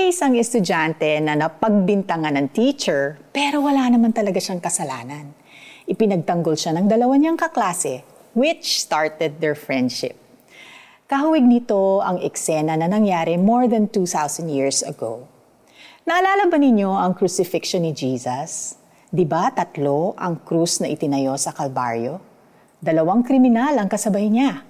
May isang estudyante na napagbintangan ng teacher pero wala naman talaga siyang kasalanan. Ipinagtanggol siya ng dalawa niyang kaklase which started their friendship. Kahawig nito ang eksena na nangyari more than 2,000 years ago. Naalala ba ninyo ang crucifixion ni Jesus? Di ba tatlo ang krus na itinayo sa Kalbaryo? Dalawang kriminal ang kasabay niya.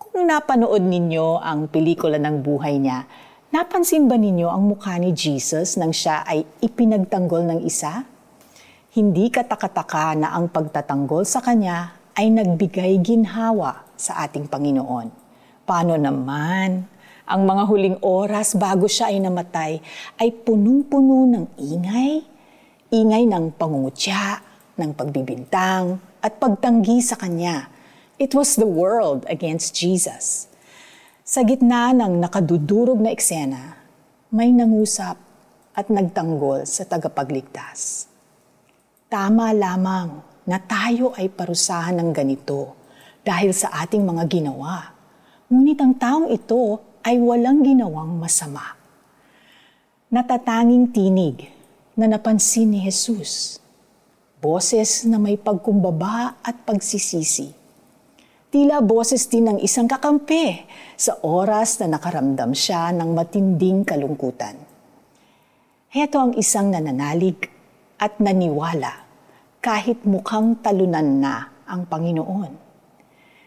Kung napanood ninyo ang pelikula ng buhay niya, Napansin ba ninyo ang mukha ni Jesus nang siya ay ipinagtanggol ng isa? Hindi katakataka na ang pagtatanggol sa kanya ay nagbigay ginhawa sa ating Panginoon. Paano naman? Ang mga huling oras bago siya ay namatay ay punong-puno ng ingay, ingay ng pangungutya, ng pagbibintang, at pagtanggi sa kanya. It was the world against Jesus. Sa gitna ng nakadudurog na eksena, may nangusap at nagtanggol sa tagapagligtas. Tama lamang na tayo ay parusahan ng ganito dahil sa ating mga ginawa. Ngunit ang taong ito ay walang ginawang masama. Natatanging tinig na napansin ni Jesus. Boses na may pagkumbaba at pagsisisi Tila boses din ng isang kakampi sa oras na nakaramdam siya ng matinding kalungkutan. Heto ang isang nananalig at naniwala kahit mukhang talunan na ang Panginoon.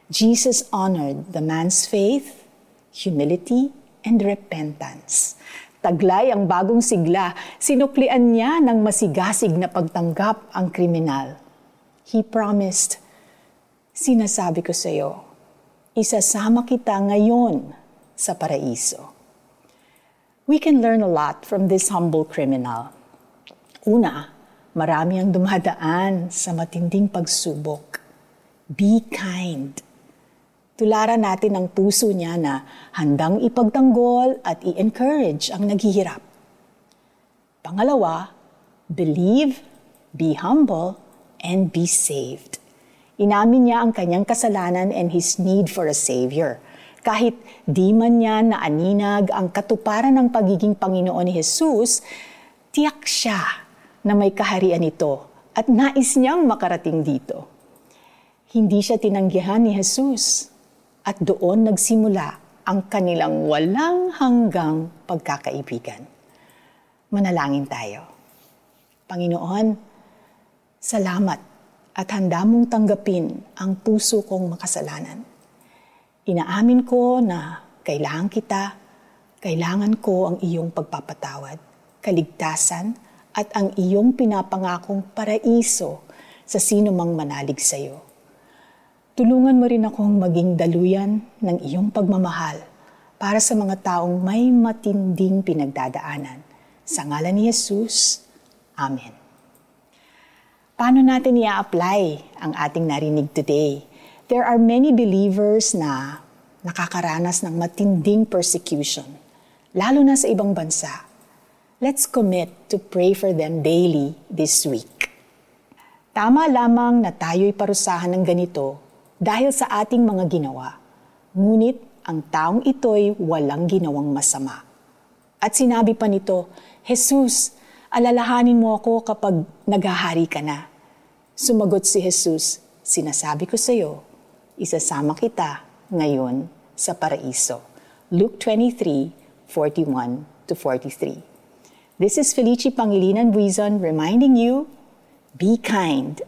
Jesus honored the man's faith, humility, and repentance. Taglay ang bagong sigla, sinuklian niya ng masigasig na pagtanggap ang kriminal. He promised sinasabi ko sa iyo, isasama kita ngayon sa paraiso. We can learn a lot from this humble criminal. Una, marami ang dumadaan sa matinding pagsubok. Be kind. Tularan natin ang puso niya na handang ipagtanggol at i-encourage ang naghihirap. Pangalawa, believe, be humble, and be saved. Inamin niya ang kanyang kasalanan and his need for a Savior. Kahit di man niya naaninag ang katuparan ng pagiging Panginoon ni Jesus, tiyak siya na may kaharian ito at nais niyang makarating dito. Hindi siya tinanggihan ni Jesus at doon nagsimula ang kanilang walang hanggang pagkakaibigan. Manalangin tayo. Panginoon, salamat at handa mong tanggapin ang puso kong makasalanan. Inaamin ko na kailangan kita, kailangan ko ang iyong pagpapatawad, kaligtasan, at ang iyong pinapangakong paraiso sa sino mang manalig sa iyo. Tulungan mo rin akong maging daluyan ng iyong pagmamahal para sa mga taong may matinding pinagdadaanan. Sa ngalan ni Jesus, Amen. Paano natin i-apply ang ating narinig today? There are many believers na nakakaranas ng matinding persecution, lalo na sa ibang bansa. Let's commit to pray for them daily this week. Tama lamang na tayo'y parusahan ng ganito dahil sa ating mga ginawa. Ngunit ang taong ito'y walang ginawang masama. At sinabi pa nito, Jesus, alalahanin mo ako kapag naghahari ka na. Sumagot si Jesus, sinasabi ko sa iyo, isasama kita ngayon sa paraiso. Luke 23, 41 to 43. This is Felici Pangilinan Buizon reminding you, be kind